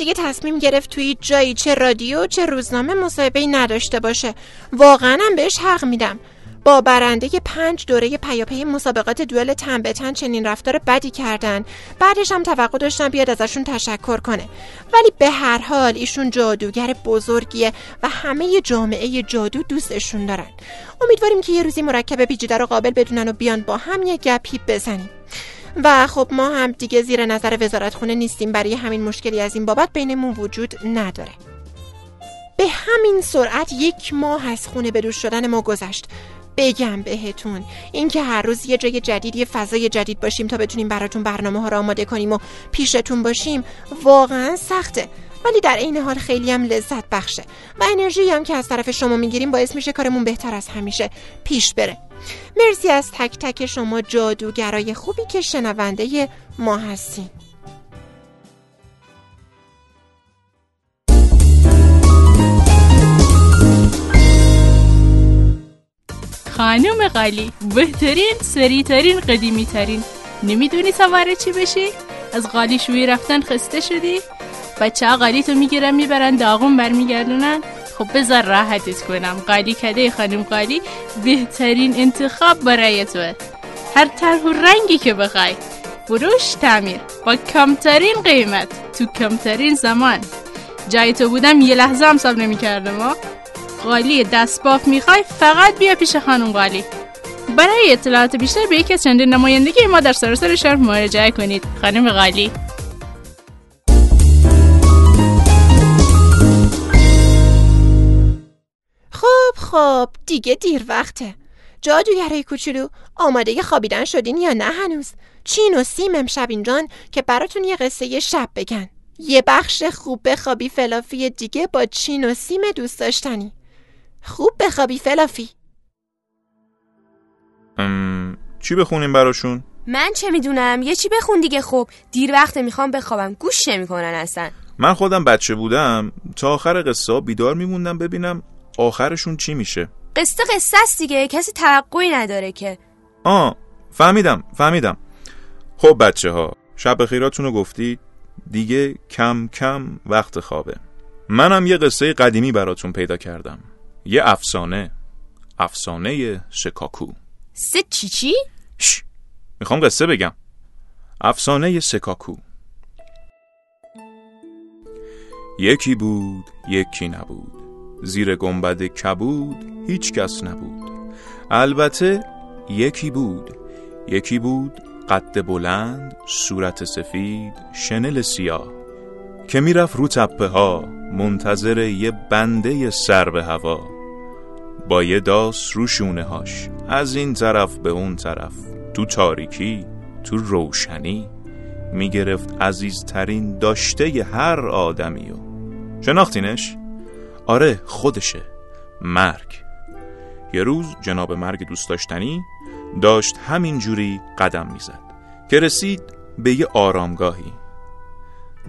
دیگه تصمیم گرفت توی جایی چه رادیو چه روزنامه مصاحبه نداشته باشه. واقعا هم بهش حق میدم. با برنده پنج دوره پیاپی مسابقات دوئل تن تن چنین رفتار بدی کردن. بعدش هم توقع داشتن بیاد ازشون تشکر کنه. ولی به هر حال ایشون جادوگر بزرگیه و همه جامعه جادو دوستشون دارن. امیدواریم که یه روزی مرکب پیچیده رو قابل بدونن و بیان با هم یه گپی بزنیم. و خب ما هم دیگه زیر نظر وزارت خونه نیستیم. برای همین مشکلی از این بابت بینمون وجود نداره. به همین سرعت یک ماه از خونه به شدن ما گذشت. بگم بهتون اینکه هر روز یه جای جدید یه فضای جدید باشیم تا بتونیم براتون برنامه ها رو آماده کنیم و پیشتون باشیم واقعا سخته. ولی در این حال خیلی هم لذت بخشه و انرژی هم که از طرف شما می‌گیریم باعث میشه کارمون بهتر از همیشه پیش بره. مرسی از تک تک شما جادوگرای خوبی که شنونده ما هستین خانم قالی بهترین سریترین قدیمی ترین نمی‌دونی سواره چی بشی؟ از قالی شوی رفتن خسته شدی؟ بچه ها قالی تو می‌گیرن می‌برن داغون برمیگردونن خب بذار راحتت کنم. قالی کده خانم قالی بهترین انتخاب برای تو هر طرح و رنگی که بخوای. فروش تعمیر. با کمترین قیمت تو کمترین زمان. جای تو بودم یه لحظه هم ساب نمی کردم قالی دست باف می‌خوای فقط بیا پیش خانم قالی. برای اطلاعات بیشتر به یکی از چندین نمایندگی ما در سراسر شهر مراجعه کنید. خانم قالی. خب دیگه دیر وقته. جادوگرای کوچولو آماده خوابیدن شدین یا نه هنوز؟ چین و سیم امشب اینجان که براتون یه قصه یه شب بگن. یه بخش خوب بخوابی فلافی دیگه با چین و سیم دوست داشتنی. خوب بخوابی فلافی. چی بخونیم براشون؟ من چه می‌دونم؟ یه چی بخون دیگه خب دیر وقت می‌خوام بخوابم. گوش نمی‌کنن اصلا. من خودم بچه بودم. تا آخر قصه بیدار میموندم ببینم آخرشون چی میشه؟ قصه قصه است دیگه کسی توقعی نداره که. آه فهمیدم فهمیدم. خب بچه ها شب خیراتون رو گفتید دیگه کم کم وقت خوابه. منم یه قصه قدیمی براتون پیدا کردم. یه افسانه. افسانه سکاکو سه چی چی؟ شش. می‌خوام قصه بگم. افسانه سکاکو یکی بود یکی نبود. زیر گنبد کبود هیچ کس نبود. البته یکی بود. یکی بود قد بلند صورت سفید شنل سیاه که می‌رفت رو تپه ها منتظر یه بنده سر به هوا. با یه داس رو شونه هاش از این طرف به اون طرف تو تاریکی تو روشنی. می‌گرفت عزیزترین داشته ی هر آدمیو شناختینش؟ آره خودشه. مرگ. یه روز جناب مرگ دوست داشتنی داشت همینجوری قدم می‌زد که رسید به یه آرامگاهی.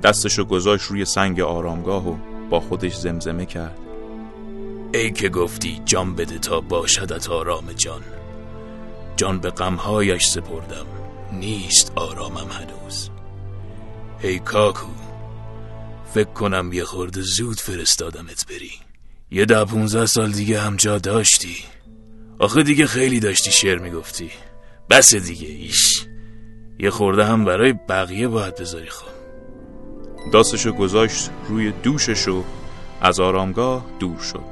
دستشو گذاشت روی سنگ آرامگاه و با خودش زمزمه کرد. ای که گفتی جان بده تا باشدت آرام جان. جان به غمهایش سپردم. نیست آرامم هنوز. ای کاکو فکر کنم یه خورده زود فرستادمت بری. یه ده پونزه سال دیگه هم جا داشتی. آخه دیگه خیلی داشتی شعر می‌گفتی. بس دیگه ایش. یه خورده هم برای بقیه باید بذاری خب داستشو گذاشت روی دوشش و از آرامگاه دور شد.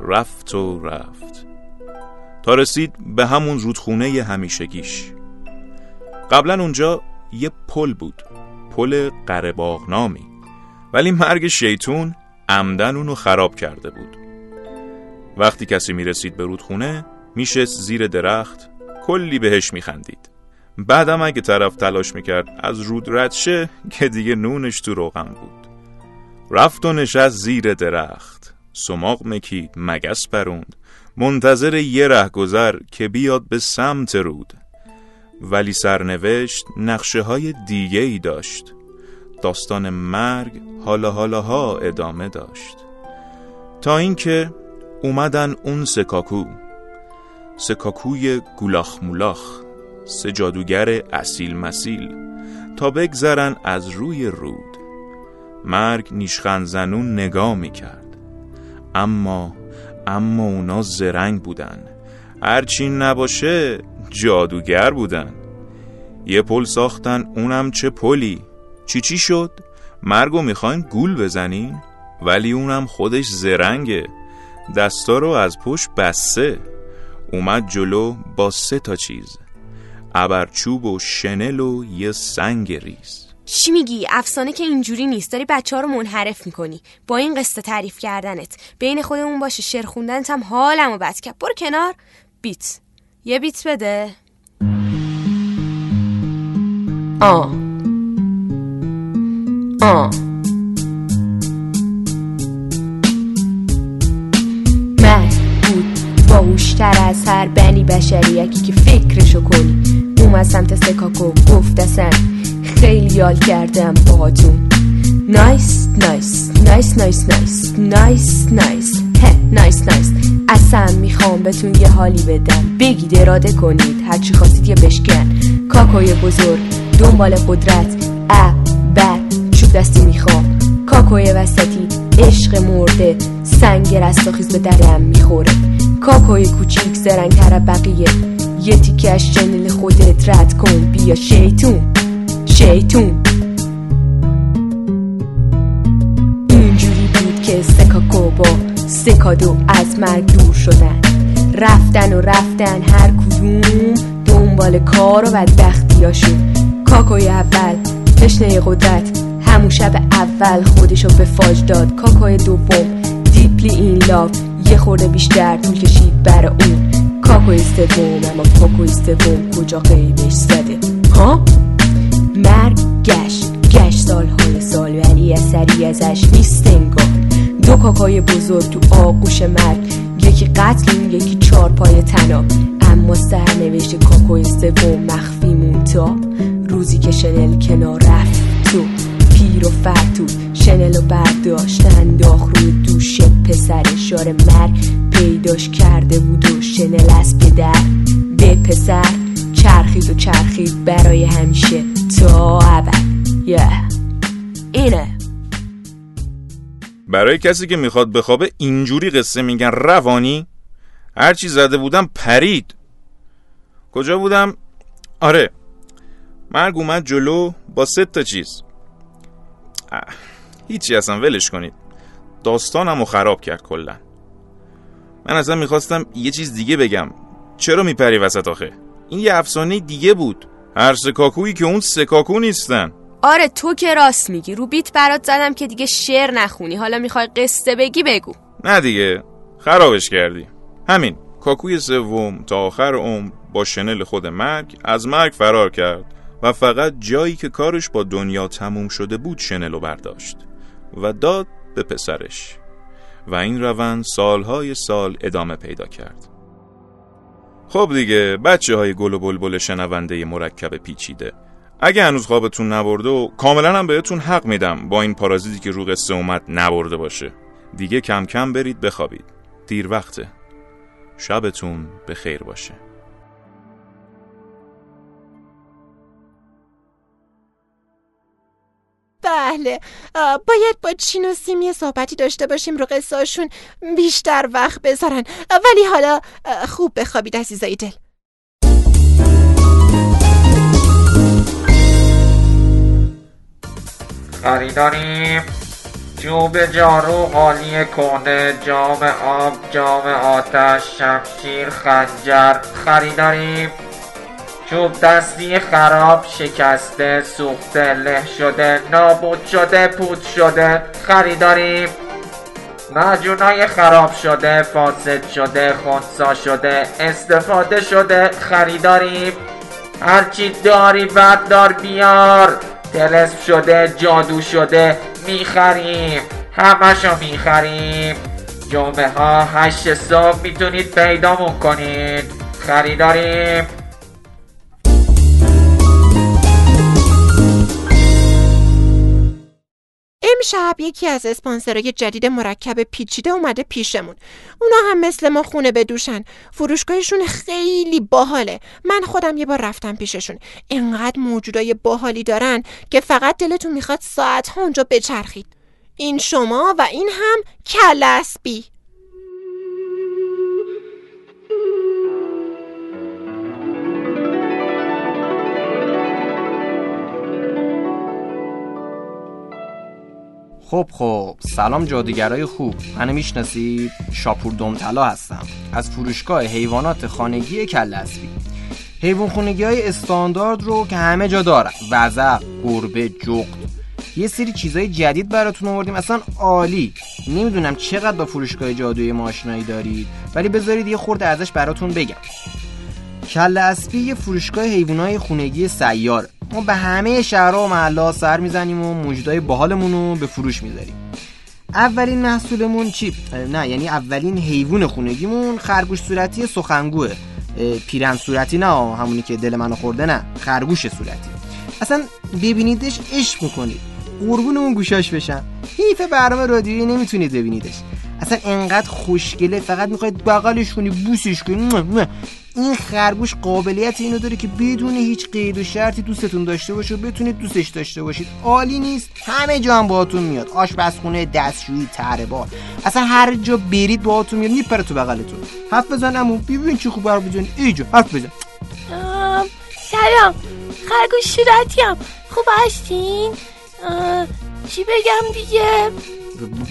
رفت و رفت. تا رسید به همون رودخونه همیشگیش. قبلا اونجا یه پل بود. پل قرباغنامی ولی مرگ شیطون عمدن اونو خراب کرده بود. وقتی کسی می‌رسید به رودخونه میشست زیر درخت کلی بهش میخندید. بعدم اگه طرف تلاش می‌کرد از رود رد شه که دیگه نونش تو روغم بود. رفت و نشست زیر درخت. سماق مکید مگس پروند. منتظر یه رهگذر که بیاد به سمت رود. ولی سرنوشت نقشه های دیگه ای داشت. داستان مرگ حالا حالاها ادامه داشت. تا اینکه اومدن اون سکاکو سکاکوی گولاخ مولاخ سه جادوگر اصیل مسیل تا بگذرن از روی رود. مرگ نیشخند زنون نگاه می‌کرد. اما اما اونا زرنگ بودن. هرچی نباشه جادوگر بودن. یه پل ساختن اونم چه پلی؟ چی چی شد؟ مرگو می‌خواین گول بزنین؟ ولی اونم خودش زرنگه. دستا رو از پشت بسته. اومد جلو با سه تا چیز. ابرچوب و شنل و یه سنگ ریز. چی میگی؟ افسانه که اینجوری نیست. داری بچه ها رو منحرف می‌کنی. با این قصه تعریف کردنت. بین خودمون باشه. شعر خوندنت هم حالمو بد کرد. برو کنار. بیت. یه بیت بده. آ. من بود از هر بنی بشریکی که فکرشو کنی اومد سمت سکاکو گفت اصلا خیلی یال کردم باهاتون. نایس نایس نایس نایس نایس نایس نایس نایس نایس اصلا می‌خوام بهتون یه حالی بدم. بگید اراده کنید هرچی خواستید یه بشکن. کاکوی بزرگ دنبال قدرت. ا دستی می‌خوام. کاکوی وسطی عشق مرده سنگ رستاخیز به درم می‌خوره. کاکوی کوچیک زرنگتر بقیه. یه تیکه از شنل خودت رد کن. بیا شیطون شیطون. اینجوری بود که سکاکو با سکادو از مرگ دور شدن. رفتن و رفتن هر کدوم دنبال کار و بدبختیاشون. کاکوی اول تشنه قدرت. همون شب اول خودشو به فاج داد. کاکوی دوم دیپلی این لاف یه خورده بیشتر طول کشید بر اون. کاکوی سوم اما کاکوی سوم کجا قیبش زده؟ ها؟ مرگ گشت. گشت سالهای سال ولی اثری ازش نیست انگار. دو کاکای بزرگ تو آغوش مرگ. یکی قتل یکی چار پای تناب اما سرنوشت کاکوی سوم مخفی مون تا روزی که شنل کنار رفت تو. پیر و فرتود شنل و برداشت انداخ روی دوش پسر شار مرگ. پیداش کرده بود و شنل از پدر به پسر. چرخید و چرخید برای همیشه تا ابد. یه اینه. برای کسی که می‌خواد بخوابه اینجوری قصه میگن روانی؟ هرچی زده بودم پرید. کجا بودم؟ آره. مرگ اومد جلو با سه تا چیز. هیچی اصلا ولش کنید. داستانم رو خراب کرد کلا. من اصلا می‌خواستم یه چیز دیگه بگم. چرا میپری وسط آخه؟ این یه افسانه دیگه بود. هر سکاکویی که اون سکاکو نیستن. آره تو که راست میگی. رو بیت برات زدم که دیگه شعر نخونی. حالا می‌خوای قصه بگی بگو. نه دیگه. خرابش کردی. همین. کاکوی سوم تا آخر عمر با شنل خود مرگ از مرگ فرار کرد. و فقط جایی که کارش با دنیا تموم شده بود شنلو برداشت و داد به پسرش و این روند سالهای سال ادامه پیدا کرد. خب دیگه بچه های گل و بلبل شنونده مرکب پیچیده. اگه هنوز خوابتون نبرده و کاملا هم بهتون حق میدم با این پارازیتی که رو قصه اومد نبرده باشه. دیگه کم کم برید بخوابید. دیر وقته. شبتون به خیر باشه. بله. باید با چین و سیم یه صحبتی داشته باشیم رو قصهاشون بیشتر وقت بذارن. ولی حالا خوب بخوابید عزیزای دل. خریداریم جوب جارو قالی کنه. جام آب جام آتش شمشیر خنجر. خریداریم چوب دستی خراب شکسته سوخته له شده نابود شده پود شده خریداریم. معجونای خراب شده فاسد شده خونسا شده استفاده شده خریداریم. هرچی داری بردار بیار. تلسم شده جادو شده می‌خریم. همشو می‌خریم. جمعه ها هشت صبح می‌تونید پیدامون کنید. خریداریم. امشب یکی از اسپانسرای جدید مرکب پیچیده اومده پیشمون. اونا هم مثل ما خونه بدوشن. فروشگاهشون خیلی باحاله. من خودم یه بار رفتم پیششون. انقدر موجودای باحالی دارن که فقط دلتون می‌خواد ساعت ها اونجا بچرخید. این شما و این هم کل خب خب سلام جادوگرای خوب. منو می‌شناسید؟ شاپور دومطلا هستم. از فروشگاه حیوانات خانگی کل اسبی حیوان خونگی های استاندارد رو که همه جا دارن. وزق، گربه، جغد. یه سری چیزای جدید براتون آوردیم. اصلا عالی. نمی‌دونم چقدر با فروشگاه جادوی ماشینایی دارید ولی بذارید یه خورده ازش براتون بگم. کل اسبی یه فروشگاه حیوانات خونگی سیاره. ما به همه شهرها و محلها سر می‌زنیم و موجودای باحالمون رو به فروش می‌ذاریم. اولین محصولمون چی؟ نه یعنی اولین حیوان خونگیمون خرگوش صورتی سخنگوه. پیرن صورتی نه همونی که دل منو خورده نه خرگوش صورتی. اصلا ببینیدش عشق می‌کنید قربون اون گوشاش بشم. حیف برنامه رادیویی نمی‌تونید ببینیدش. اصلا انقدر خوشگله فقط می‌خواید بغلش کنی بوسش کنی. این خرگوش قابلیت اینو داره که بدون هیچ قید و شرطی دوستتون داشته باشه و بتونید دوستش داشته باشید. عالی نیست. همه جا هم باهاتون میاد. آشپزخونه دستشویی تره بار. اصلا هر جا برید باهاتون میاد میپره تو بغلتون. حرف بزن امو ببین چه خوب حرف بزن ایجا حرف بزن. سلام. خرگوش صورتیم. خوب هستین؟ چی بگم دیگه؟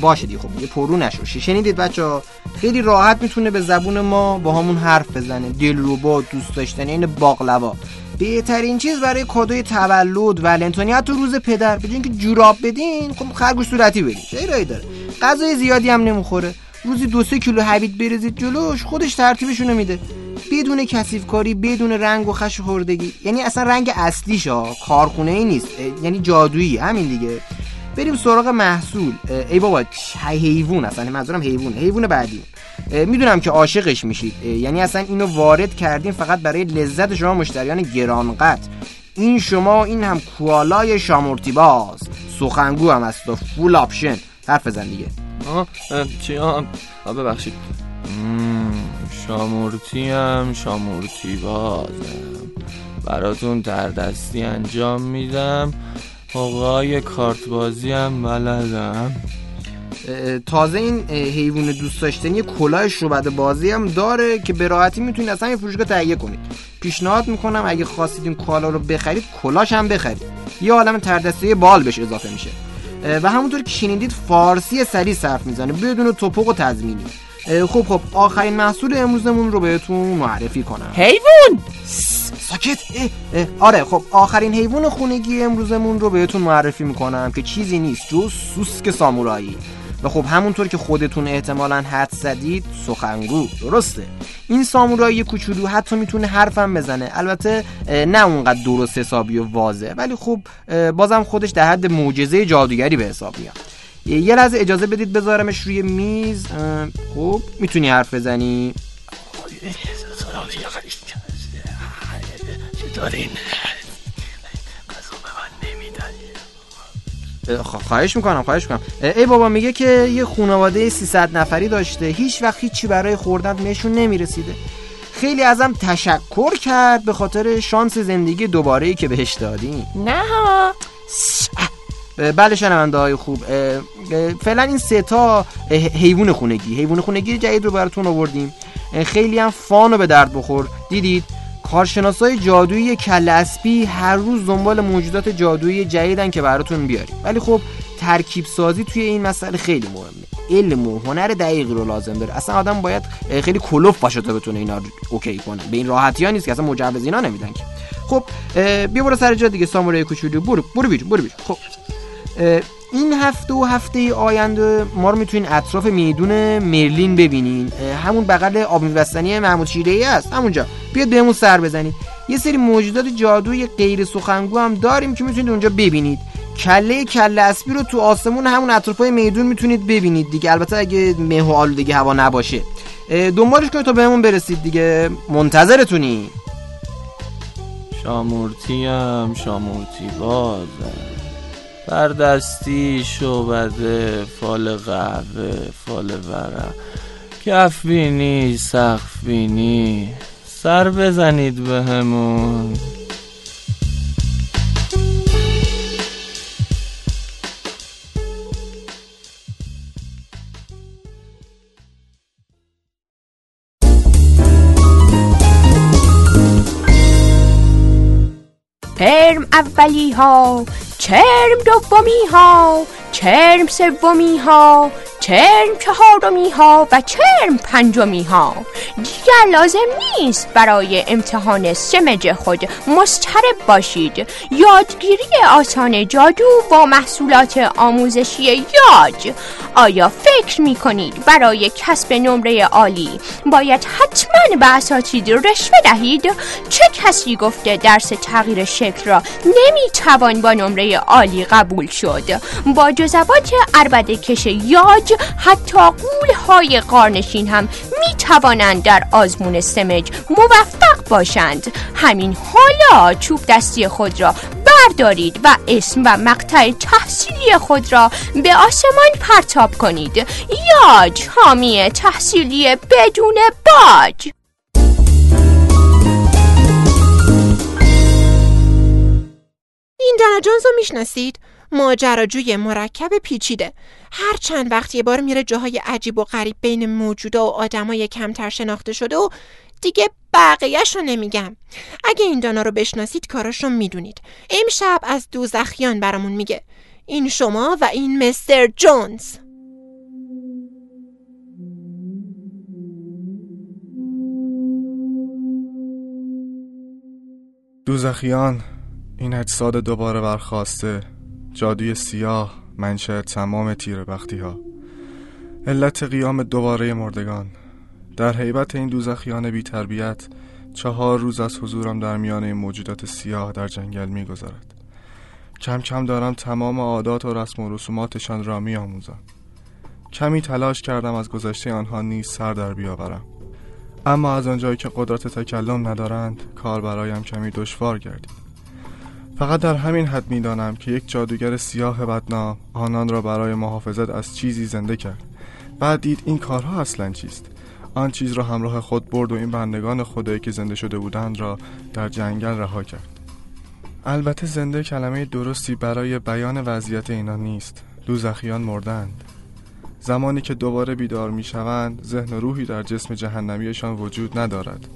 باشه دیگه خب پرو نشو. شنیدید بچه خیلی راحت می‌تونه به زبون ما با همون حرف بزنه. دل رو با دوست داشتن این باقلوا. بهترین چیز برای کادوی تولد ولنتونی حتی روز پدر. بجین که جوراب بدین خب خرگوش صورتی بدین چه داره؟ غذای زیادی هم نمی‌خوره. روزی دو سه کیلو حبیت بریزید جلوش خودش ترتیبشونو میده. بدون کثیف کاری بدون رنگ و خش خوردگی. یعنی اصلا رنگ اصلیش ها کارخونه ای نیست یعنی جادویی همین دیگه. بریم سراغ محصول. ای بابا حیوان اصلا منظورم حیوان. حیوان بعدی. می‌دونم که عاشقش میشید. یعنی اصلا اینو وارد کردیم فقط برای لذت شما مشتریان گرانقدر. این شما این هم کوالای شامورتی باز. سخنگو هم هست و full option حرف بزن دیگه. آه چی؟ آه ببخشید. شامورتی هم شامورتی بازم. براتون تردستی انجام میدم. آقای کارت بازی هم بلدم. تازه این حیوان دوست داشتنی کلاه شعبده بازی هم داره که به راحتی می‌تونید اصلا یه فروشگاه تهیه کنید. پیشنهاد می‌کنم اگه خواستید این کالا رو بخرید کلاهش هم بخرید. یه عالم تردسته بال بهش اضافه میشه. و همونطور که شنیدید فارسی سری صرف می‌زنه بدون توپق و تضمینی. خب خب آخرین محصول امروزمون رو بهتون معرفی کنم. حیوان! ساکت؟ اه اه آره خب آخرین حیوان خونگی امروزمون رو بهتون معرفی می‌کنم که چیزی نیست جز سوسک سامورایی. و خب همونطور که خودتون احتمالا حد زدید سخنگو. درسته. این سامورایی کوچولو حتی می‌تونه حرفم بزنه. البته نه اونقدر درست حسابی و واضح. ولی خب بازم خودش در حد معجزه جادوگری به حساب میاد. یه لحظه اجازه بدید بذارمش روی میز. خب می‌تونی حرف بزنی؟ دارین خواهش می‌کنم خواهش می‌کنم. ای بابا میگه که یه خانواده 300 نفری داشته. هیچ وقت هیچی برای خوردن بهشون نمی‌رسیده. خیلی ازم تشکر کرد به خاطر شانس زندگی دوباره ای که بهش دادیم نه ها. بله شنونده های خوب. فعلا این سه تا حیوان خونگی. حیوان خونگی جدید رو براتون آوردیم. خیلی هم فان و به درد بخور. دیدید؟ کارشناسای جادویی کل اسبی هر روز دنبال موجودات جادویی جدیدن که براتون بیاریم. ولی خب ترکیب سازی توی این مسئله خیلی مهمه. علم و هنر دقیقی رو لازم داره. اصلا آدم باید خیلی کلوف باشه تا بتونه اینا رو اوکی کنه. به این راحتی ها نیست که اصلا مجوز اینا نمیدن که. خب بیا برو سر جا دیگه. سامورای کوچولو. برو برو بیرون برو بیرون. خب. این هفته و هفته آینده ما رو می‌تونین اطراف میدون مرلین ببینین. همون بغل آب میبستنی محمود شیره‌ای است همونجا. بیاد بهمون سر بزنید یه سری موجودات جادویی غیر سخنگو هم داریم که می‌تونید اونجا ببینید. کله کله اسبی رو تو آسمون همون اطرافای میدون می‌تونید ببینید دیگه. البته اگه مه و آلودگی هوا نباشه. دنبالش کنید تا بهمون برسید دیگه. منتظرتونی. شامورتی هم شامورتی بازم بردستی شعبده فال قهوه فال ورق. کف بینی سقف بینی سر بزنید به چرم اولی ها چرم دومی ها چرم سومی ها چرم چهارمی ها و چرم پنجمی ها دیگر لازم نیست برای امتحان سمج خود مسترب باشید. یادگیری آسان جادو با محصولات آموزشی یاج آیا فکر می کنید برای کسب نمره عالی باید حتما به اساتید رشوه دهید چه کسی گفته درس تغییر شکل را نمی توان با نمره عالی قبول شد؟ با جزبات عربده کش یاج حتی قول های قارنشین هم می توانند در آزمون سمج موفق باشند. همین حالا چوب دستی خود را بردارید و اسم و مقطع تحصیلی خود را به آسمان پرتاب کنید. یاج حامی تحصیلی بدون باج. این جونز رو می‌شناسید؟ ماجراجوی مرکب پیچیده. هر چند وقت یه بار میره جاهای عجیب و غریب بین موجودا و آدمای کمتر شناخته شده و دیگه بقیهش رو نمیگم. اگه این دانا رو بشناسید کاراش رو می‌دونید. امشب از دوزخیان برامون میگه. این شما و این مستر جونز. دوزخیان این اجساد دوباره برخواسته. جادوی سیاه. منشأ تمام تیر بختی ها علت قیام دوباره مردگان در حیبت این دوزخیان بی تربیت چهار روز از حضورم در میان این موجودات سیاه در جنگل می گذارد. کم کم دارم تمام عادات و رسم و رسوماتشان را می آموزم. کمی تلاش کردم از گذشته آنها نیز سر در بیاورم اما از آنجایی که قدرت تکلم ندارند کار برایم کمی دشوار گردید فقط در همین حد می‌دانم که یک جادوگر سیاه بدنام آنان را برای محافظت از چیزی زنده کرد. بعد دید این کارها اصلا چیست؟ آن چیز را همراه خود برد و این بندگان خدایی که زنده شده بودند را در جنگل رها کرد. البته زنده کلمه درستی برای بیان وضعیت اینا نیست. دوزخیان مردند. زمانی که دوباره بیدار می شوند ذهن و روحی در جسم جهنمیشان وجود ندارد.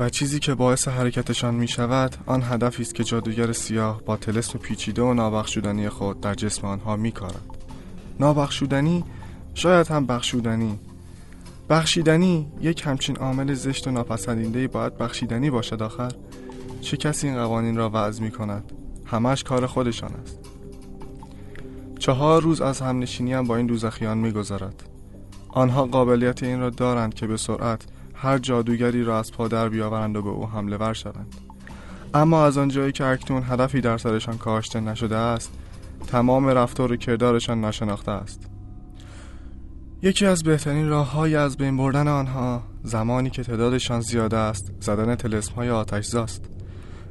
و چیزی که باعث حرکتشان می شود آن هدفی است که جادوگر سیاه با تلسم پیچیده و نابخشودنی خود در جسم آنها می کارد نابخشودنی؟ شاید هم بخشودنی. بخشیدنی یک همچین عامل زشت و ناپسندیده باید بخشیدنی باشد آخر. چه کسی این قوانین را وضع می کند همش کار خودشان است. چهار روز از همنشینی هم با این دوزخیان می گذارد. آنها قابلیت این را دارند که به سرعت هر جادوگری را از پا در بیاورند و به او حمله ور شوند. اما از آنجایی که اکنون هدفی در سرشان کاشته نشده است تمام رفتار و کردارشان نشناخته است. یکی از بهترین راه های از بین بردن آنها زمانی که تعدادشان زیاد است زدن تلسم های آتش زاست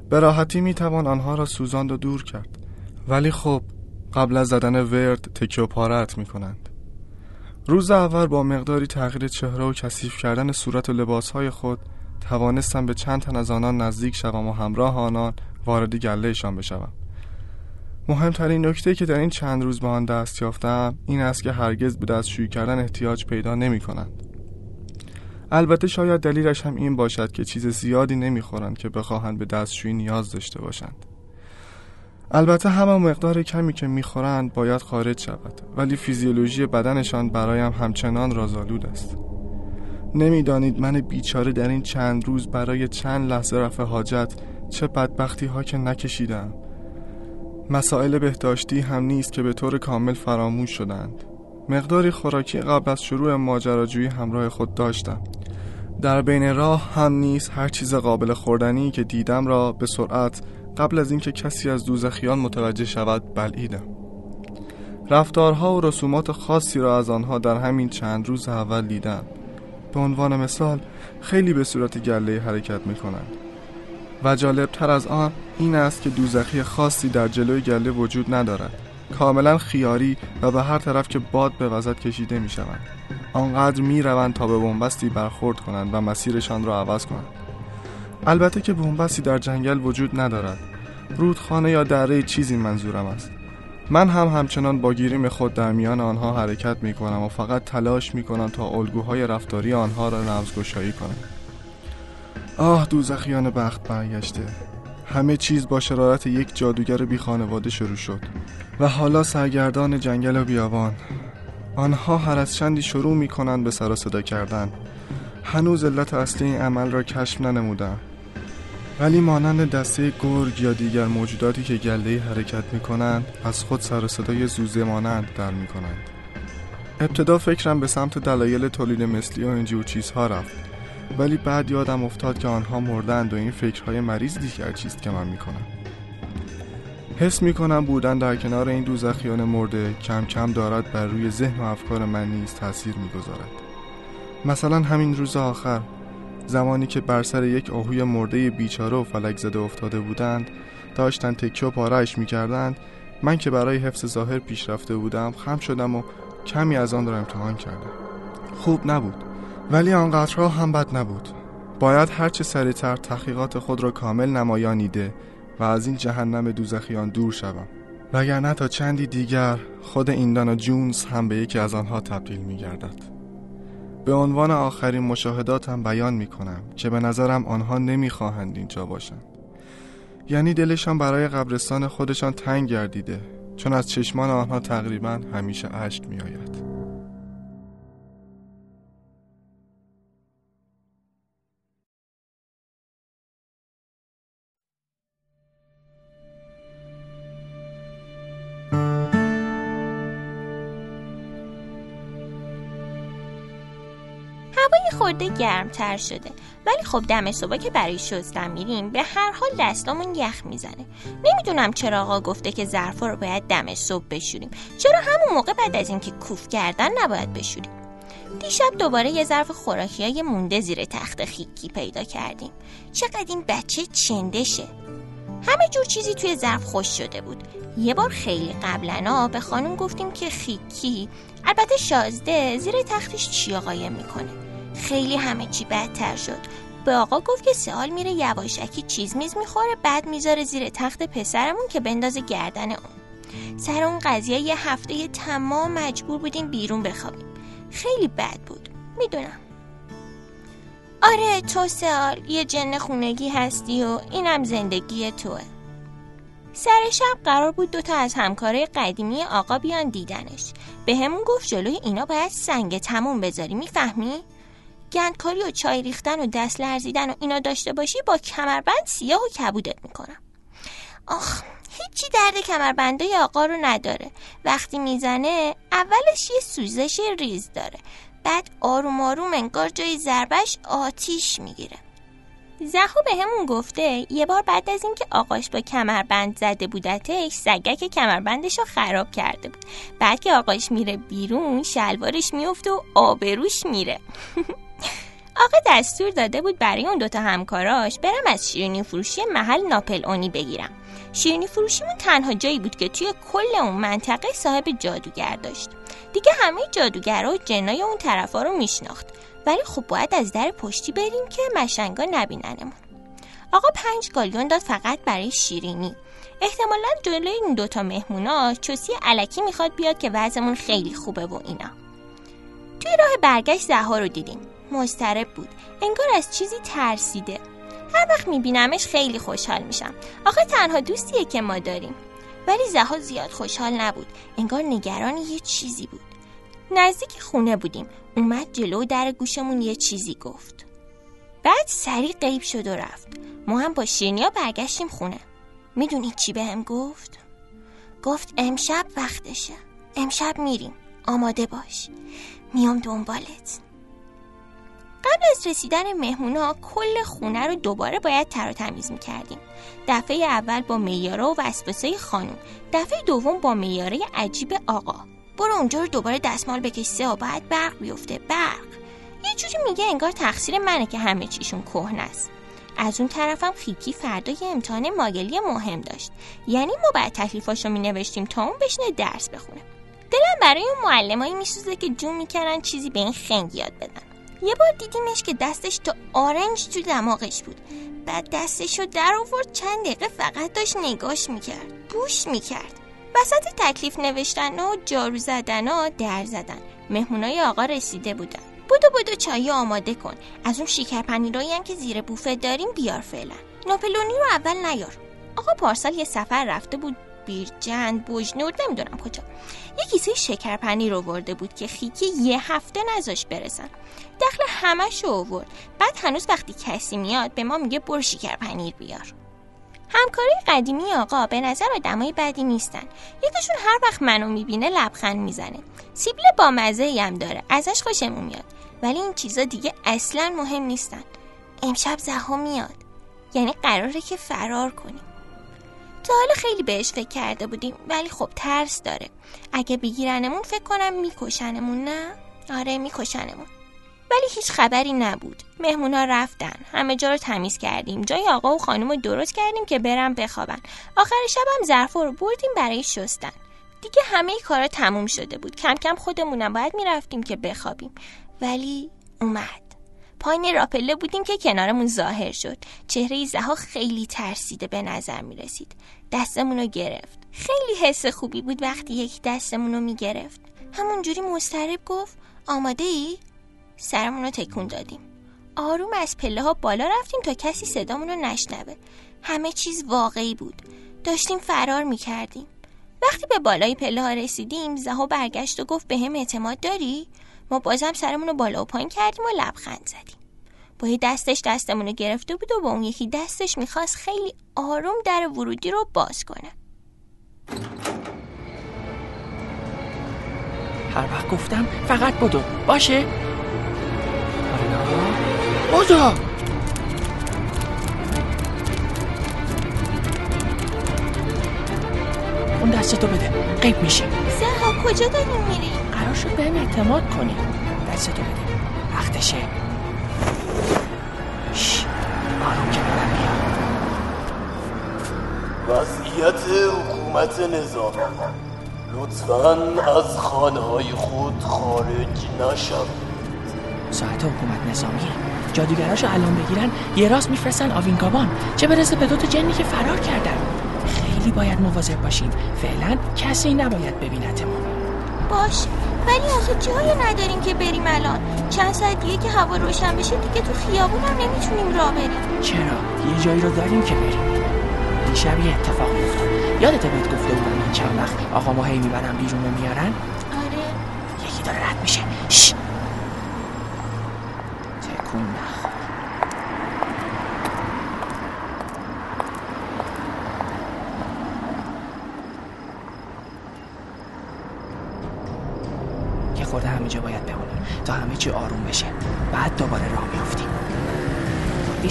به راحتی می توان آنها را سوزاند و دور کرد. ولی خب قبل از زدن ورد تکیه و پارت می کنند روز اول با مقداری تغییر چهره و کثیف کردن صورت و لباسهای خود توانستم به چند تن از آنان نزدیک شوم و همراه آنان وارد گلهشان بشوم مهمترین نکته که در این چند روز به آن دست یافتم این است که هرگز به دستشویی کردن احتیاج پیدا نمی کنند. البته شاید دلیلش هم این باشد که چیز زیادی نمی‌خورند که بخواهند به دستشویی نیاز داشته باشند البته همه مقدار کمی که می‌خورند باید خارج شود ولی فیزیولوژی بدنشان برایم همچنان رازآلود است. نمی‌دانید من بیچاره در این چند روز برای چند لحظه رفع حاجت چه بدبختی ها که نکشیدم مسائل بهداشتی هم نیست که به طور کامل فراموش شدند مقداری خوراکی قبل از شروع ماجراجویی همراه خود داشتم. در بین راه هم نیست هر چیز قابل خوردنی که دیدم را به سرعت قبل از اینکه کسی از دوزخیان متوجه شود بلعیدم. رفتارها و رسومات خاصی را از آنها در همین چند روز اول دیدم. به عنوان مثال خیلی به صورت گله حرکت می کنند و جالبتر از آن این است که دوزخی خاصی در جلوی گله وجود ندارد. کاملا خیاری و به هر طرف که باد به وزد کشیده می شوند آنقدر می روند تا به بنبستی برخورد کنند و مسیرشان را عوض کنند. البته که بنبستی در جنگل وجود ندارد. رودخانه یا دره چیزی منظورم است. من هم همچنان با گیریم خود در میان آنها حرکت می کنم و فقط تلاش می کنم تا الگوهای رفتاری آنها را رمزگشایی کنم. آه دوزخیان بخت برگشته. همه چیز با شرارت یک جادوگر بی خانواده شروع شد. و حالا سرگردان جنگل و بیابان. آنها هر از چندی شروع می کنند به سر صدا کردن. هنوز علت اصلی این عمل را کشف ننمودن ولی مانند دسته گرگ یا دیگر موجوداتی که گله حرکت می کنند از خود سر صدای زوزه مانند در می کنند ابتدا فکرم به سمت دلایل تولید مثلی و اینجور چیزها رفت. ولی بعد یادم افتاد که آنها مردند و این فکرهای مریض دیگر چیست که من می کنم حس می کنم بودن در کنار این دوزخیان مرده کم کم دارد بر روی ذهن و افکار من نیز تاثیر می گذارد. مثلا همین روز آخر زمانی که بر سر یک آهوی مرده بیچاره و فلک زده افتاده بودند داشتن تکیه و پارهش می کردند من که برای حفظ ظاهر پیش رفته بودم خم شدم و کمی از آن را امتحان کردم. خوب نبود ولی آنقدرها هم بد نبود. باید هرچه سریعتر تحقیقات خود را کامل نمایانیده و از این جهنم دوزخیان دور شوم. وگرنه تا چندی دیگر خود ایندانا جونز هم به یکی از آنها تبدیل می گردد به عنوان آخرین مشاهداتم بیان می کنم که به نظرم آنها نمی خواهند اینجا باشند یعنی دلشان برای قبرستان خودشان تنگ گردیده چون از چشمان آنها تقریبا همیشه اشک می آید. گرمتر شده. ولی خب دم صبح که برای شستن میریم به هر حال دستامون یخ می‌زنه. نمی‌دونم چرا آقا گفته که ظرفا رو باید دم صبح بشوریم. چرا همون موقع بعد از اینکه کوف کردن نباید بشوریم؟ دیشب دوباره یه ظرف خوراکی های مونده زیر تخت خیکی پیدا کردیم. چقدر این بچه چندشه. همه جور چیزی توی ظرف خوش شده بود. یه بار خیلی قبلنا به خانم گفتیم که خیکی البته شازده زیر تختش چی قایم می‌کنه؟ خیلی همه چی بدتر شد. به آقا گفت که سوال میره یواشکی چیز میز می‌خوره بعد می‌ذاره زیر تخت پسرمون که بندازه گردن اون. سر اون قضیه یه هفته تمام مجبور بودیم بیرون بخوابیم. خیلی بد بود. می‌دونم. آره تو سال یه جن خونگی هستی و اینم زندگی توه. سر شب قرار بود دوتا از همکارای قدیمی آقا بیان دیدنش. به همون گفت جلوی اینا باید سنگ تموم بذاری می‌فهمی؟ گندکاری و چای ریختن و دست لرزیدن و اینا داشته باشی با کمربند سیاه و کبودت می‌کنم. آخ هیچی درد کمربنده آقا رو نداره. وقتی می‌زنه اولش یه سوزش ریز داره. بعد آروم آروم انگار جای ضربش آتیش می‌گیره. زهو به همون گفته یه بار بعد از اینکه آقاش با کمربند زده بودتش سگک کمربندش رو خراب کرده بود. بعد که آقاش میره بیرون شلوارش میفته و آبروش میره. آقا دستور داده بود برای اون دوتا همکاراش برم از شیرینی فروشی محل ناپل اونی بگیرم. شیرینی فروشیمون تنها جایی بود که توی کل اون منطقه صاحب جادوگر داشت. دیگه همه جادوگرها و جنای اون طرفا رو میشناخت. ولی خب باید از در پشتی بریم که مشنگا نبیننمون. آقا پنج گالیون داد فقط برای شیرینی. احتمالا جلوی این دوتا مهمونا چوسی علکی می‌خواد بیاد که وضعمون خیلی خوبه و اینا. توی راه برگشت زها رو دیدیم. مضطرب بود. انگار از چیزی ترسیده. هر وقت میبینمش خیلی خوشحال میشم. آخه تنها دوستیه که ما داریم. ولی زها زیاد خوشحال نبود. انگار نگران یه چیزی بود. نزدیک خونه بودیم. اومد جلو در گوشمون یه چیزی گفت. بعد سریع غیب شد و رفت. ما هم با شیرنیا برگشتیم خونه. می‌دونید چی به هم گفت؟ گفت امشب وقتشه. امشب میریم. آماده باش. میام دنبالت. قبل از رسیدن مهمونا کل خونه رو دوباره باید تر و تمیز می‌کردیم. دفعه اول با میاره و وسوسه خانم دفعه دوم با میاره عجیب آقا. برو اونجا رو دوباره دستمال بکش سه و بعد برق بیفته برق. یه جوری میگه انگار تقصیر منه که همه چیشون کهنه است. از اون طرفم خیکی فردا یه امتحان ماگلی مهم داشت. یعنی ما بعد تکلیفاشو می نوشتیم تا اون بشنه درس بخونه. دلم برای اون معلمایی میسوزه که جون می‌کردن چیزی به این خنگ یاد بدن. یه بار دیدیمش که دستش تا آرنج تو دماغش بود. بعد دستش رو در آورد چند دقیقه فقط داشت نگاش می‌کرد بوش می‌کرد. وسط تکلیف نوشتن و جارو زدن و در زدن. مهمونای آقا رسیده بودن. بودو بودو چایی آماده کن. از اون شکر پنیرایی هم که زیر بوفه داریم بیار فعلا. ناپلونی رو اول نیار. آقا پارسال یه سفر رفته بود بیرجند بوجنور نمی‌دونم کجا. یه کیسه شکرپنیر رو ورده بود که خیکی یه هفته نذاش برسن. دخل همش رو آورد. بعد هنوز وقتی کسی میاد به ما میگه برو شکرپنیر بیار. همکاری قدیمی آقا به نظر آدمای بدی نیستن. یکیشون هر وقت منو می‌بینه لبخند می‌زنه. سیبیل با مزه هم داره. ازش خوشمون میاد. ولی این چیزا دیگه اصلا مهم نیستن. امشب زها میاد. یعنی قراره که فرار کنیم. حالا خیلی بهش فکر کرده بودیم ولی خب ترس داره. اگه بگیرنمون فکر کنم میکشنمون نه؟ آره میکشنمون. ولی هیچ خبری نبود. مهمونا رفتن. همه جا رو تمیز کردیم. جای آقا و خانم رو درست کردیم که برم بخوابن. آخر شبم ظرفا رو بردیم برای شستن. دیگه همه کارا تموم شده بود. کم کم خودمونم باید می‌رفتیم که بخوابیم. ولی اومد. پایین راپله بودیم که کنارمون ظاهر شد. چهره زها خیلی ترسیده به نظر می رسید دستمون رو گرفت. خیلی حس خوبی بود وقتی یکی دستمون رو می گرفت همونجوری مسترب گفت آماده ای؟ سرمون رو تکون دادیم. آروم از پله ها بالا رفتیم تا کسی صدامون رو نشنوه. همه چیز واقعی بود. داشتیم فرار می کردیم وقتی به بالای پله ها رسیدیم زها برگشت و گفت به هم اعتماد داری؟ ما بازم سرمون رو بالا و پایین کردیم و لبخند زدیم. با یه دستش دستمون رو گرفته بود و با اون یکی دستش می‌خواست خیلی آروم در ورودی رو باز کنه. هر وقت گفتم فقط بدو. باشه؟ بدو! اون دستتو بده. قیب میشی. زها کجا داریم میری؟ قرار شد بهم اعتماد کنی. دستتو بده. وقتشه. شش. آروم که بیا وضعیت حکومت نظامی لطفا از خانه های خود خارج نشوید ساعت حکومت نظامیه. جادوگراشو الان بگیرن یه راست میفرستن آوینگابان. چه برسه به دوتا جنی که فرار کردن. خیلی باید مواظب باشیم فعلا کسی نباید ببینتمون باش ولی آخه جایی نداریم که بریم الان. چند ساعت دیگه که هوا روشن بشه دیگه تو خیابون هم نمی‌تونیم راه بریم. چرا؟ یه جایی رو داریم که بریم. دیشب یه اتفاق افتاد. یادت بهت گفته بودم من چند وقت آقا ما هی می‌برن بیرون و میارن آره یکی داره رد میشه شش. تکون نخور یه خورده همه جا باید بمونیم تا همه چی آروم بشه بعد دوباره راه میافتیم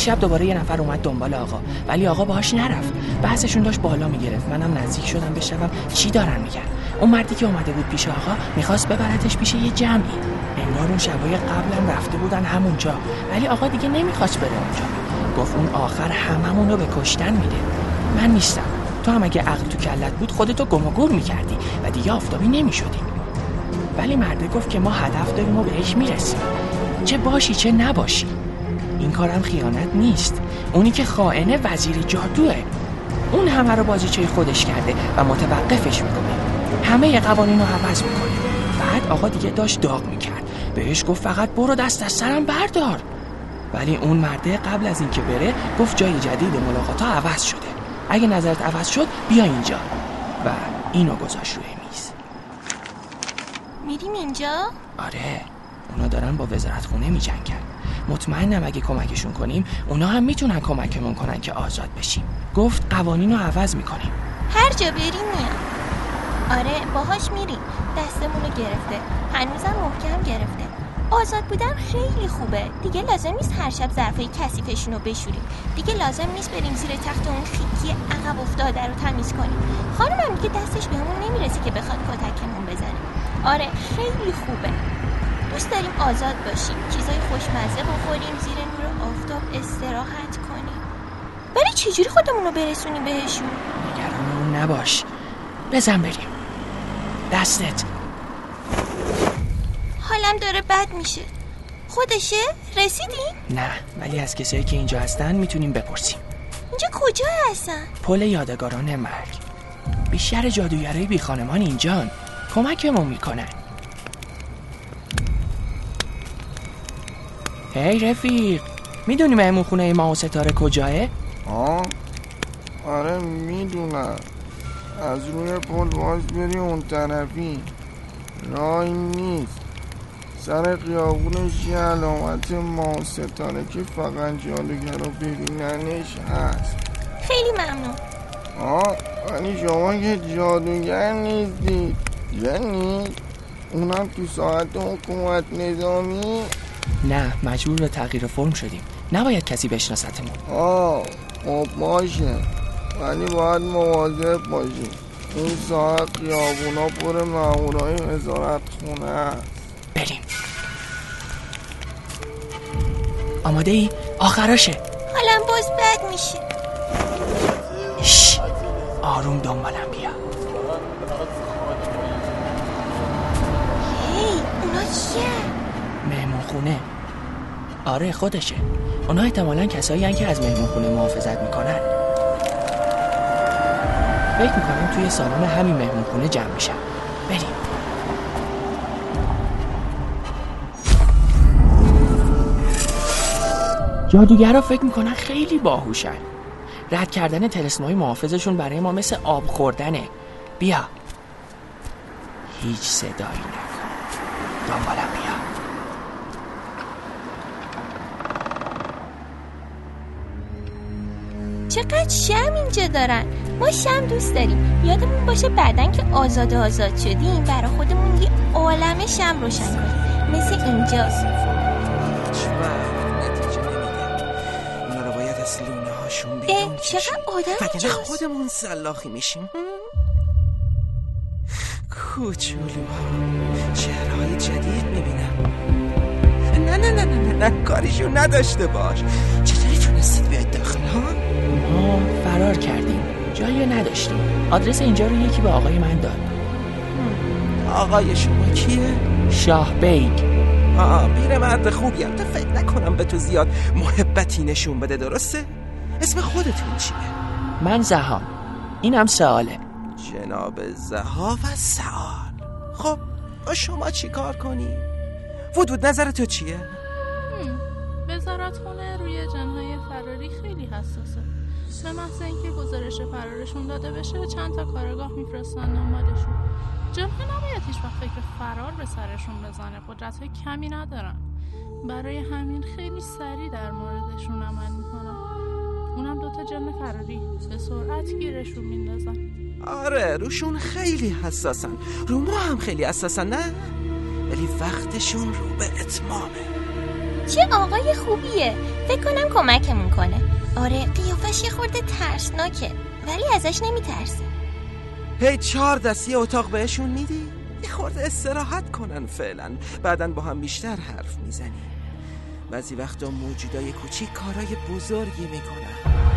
دیشب دوباره یه نفر اومد دنبال آقا. ولی آقا باهاش نرفت. بحثشون داشت بالا می‌گرفت. منم نزدیک شدم بشنوم چی دارن میگن. اون مردی که اومده بود پیش آقا می‌خواست ببرتش پیش یه جمعی. انگار اون شبای قبلم رفته بودن همونجا. ولی آقا دیگه نمی‌خواست بره اونجا. گفت اون آخر هممون رو به کشتن میده. من نیستم. تو هم اگه عقل تو کلت بود خودتو گم و گور می‌کردی و دیگه آفتابی نمی‌شدی. ولی مرده گفت که ما هدف داریم و بهش می‌رسیم. چه باشی چه نباشی. این کارم خیانت نیست. اونی که خائنه وزیر جادوه. اون همه رو بازیچه خودش کرده و متوقفش می‌کنه. همه قوانین رو عوض می‌کنه. بعد آقا دیگه داشت داغ می‌کرد. بهش گفت فقط برو دست از سرم بردار. ولی اون مرده قبل از اینکه بره گفت جای جدید ملاقات ها عوض شده. اگه نظرت عوض شد بیا اینجا. و اینو گذاشت روی میز. میریم اینجا؟ آره. اونا دارن با وزارت خونه می جنگن مطمئنم اگه کمکشون کنیم اونا هم می‌تونن کمکمون کنن که آزاد بشیم. گفت قوانین رو عوض می‌کنیم. هر جا بریم میام آره باهاش میریم. دستمون رو گرفته. هنوزم محکم گرفته. آزاد بودن خیلی خوبه. دیگه لازم نیست هر شب ظرفای کثیفشون رو بشوریم. دیگه لازم نیست بریم زیر تخت اون خیکی عقب افتاده رو تمیز کنیم. خانمم دیگه دستش بهمون نمی‌رسه که بخواد کتکمون بزنه. آره خیلی خوبه. دوست داریم آزاد باشیم. چیزای خوشمزه بخوریم زیر نور آفتاب استراحت کنیم. ولی چجوری خودمون رو برسونیم بهشون؟ نگران اون نباش. بزن بریم. دستت. حالم داره بد میشه. خودشه؟ رسیدیم نه ولی از کسایی که اینجا هستن می‌تونیم بپرسیم. اینجا کجا هستن؟ پل یادگاران مرگ. بیشتر جادوگرای بی خانمان اینجان. کمکمون می‌کنن. هی رفیق می‌دونی مهمون خونه ما و ستاره کجاه؟ آه؟ آره می‌دونم. از روی پل باز بری اون طرفی. راهی نیست. سر قیابونش یه علامت ما ستاره که فقط جادوگر رو ببیننش هست. خیلی ممنون. آه ولی شما که جادوگر نیستی. یعنی اونم تو ساعت حکومت نظامی؟ نه مجبور به تغییر فرم شدیم. نباید کسی بشناستمون آه خب باشه. ولی باید مواظب باشی این ساعت خیابونا پر مامورای وزارت خونه است. بریم. آماده ای؟ آخراشه حالا باز بد میشه. شش. آروم دنبالم بیا. هی اونا چیه؟ خونه آره خودشه. اونا احتمالا کسایی هن که از مهمون خونه محافظت می‌کنن. فکر می‌کنم توی سالن همین مهمون خونه جمع میشن. بریم. جادوگرا فکر می‌کنن خیلی باهوشن. رد کردن تلسمای محافظشون برای ما مثل آب خوردنه. بیا. هیچ صدایی نکن. دنبالم چقدر شم اینجا دارن. ما شم دوست داریم. یادمون باشه بعدن که آزاد آزاد شدیم برا خودمون یه عالم شم روشن کنیم. مثل اینجا رو باید از لونه هاشون بیرون اه چقدر آدم اینجاست خودمون سلاخی میشیم. کوچولوها. چهرهای جدید می‌بینم نه نه نه نه نه, نه. کاریشون نداشته باش. چطوری تونستید بیاید داخل ها؟ ما فرار کردیم جایی نداشتیم آدرس اینجا رو یکی به آقای من داد آقای شما کیه؟ شاه بیگ آه مرد خوبیم تا فکر نکنم به تو زیاد محبتی نشون بده درسته؟ اسم خودتون چیه؟ من زهام اینم سواله جناب زها و سعال خب با شما چی کار کنی؟ ودود نظر تو چیه؟ وزارت خونه روی جنهای فراری خیلی حساسه به محض اینکه گزارش فرارشون داده بشه چند تا کارگاه میفرستن دنبالشون. جنها نباید هیچ وقت فکر فرار به سرشون بزنه قدرت های کمی ندارن. برای همین خیلی سریع در موردشون عمل می‌کنن. اونم دوتا جن فراری به سرعت گیرشون میندازن. آره روشون خیلی حساسن. رو ما هم خیلی حساسن نه؟ ولی وقتشون رو به اتمامه. چه آقای خوبیه. فکر کنم کمکمون کنه. آره قیافش یه خورده ترسناکه ولی ازش نمیترسی هی چهار دستی اتاق بهشون میدی؟ یه خورده استراحت کنن فعلا. بعدا با هم بیشتر حرف می‌زنی بعضی وقتا موجودای کوچیک کارای بزرگی می‌کنن.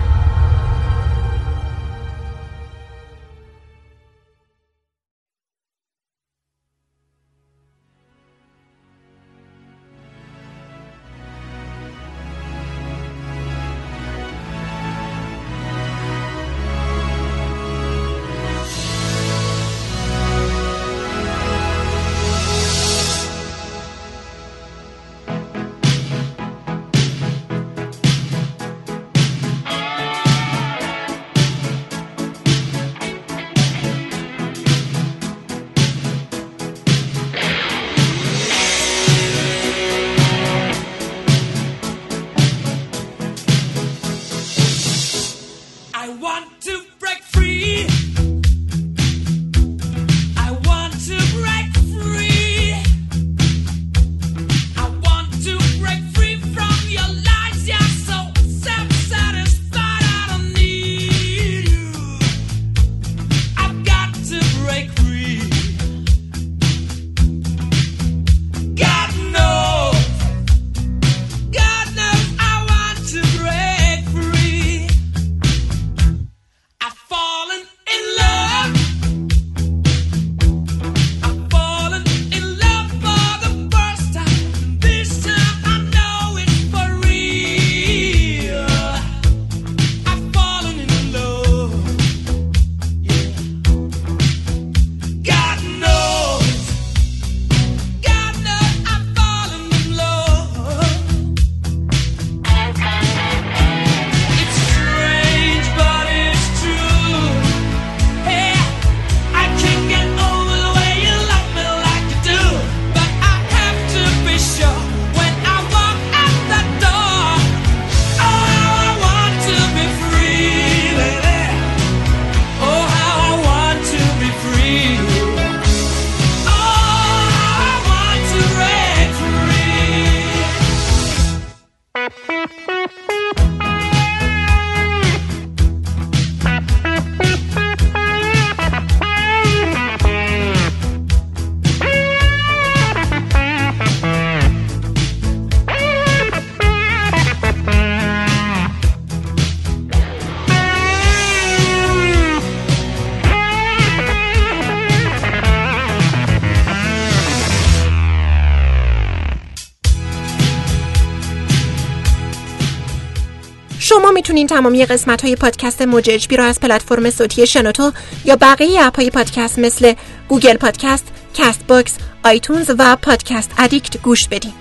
می‌تونین تمامی قسمت های پادکست موج رو از پلتفرم صوتی شنوتو یا بقیه اپ های پادکست مثل گوگل پادکست، کست باکس، آیتونز و پادکست ادیکت گوش بدین.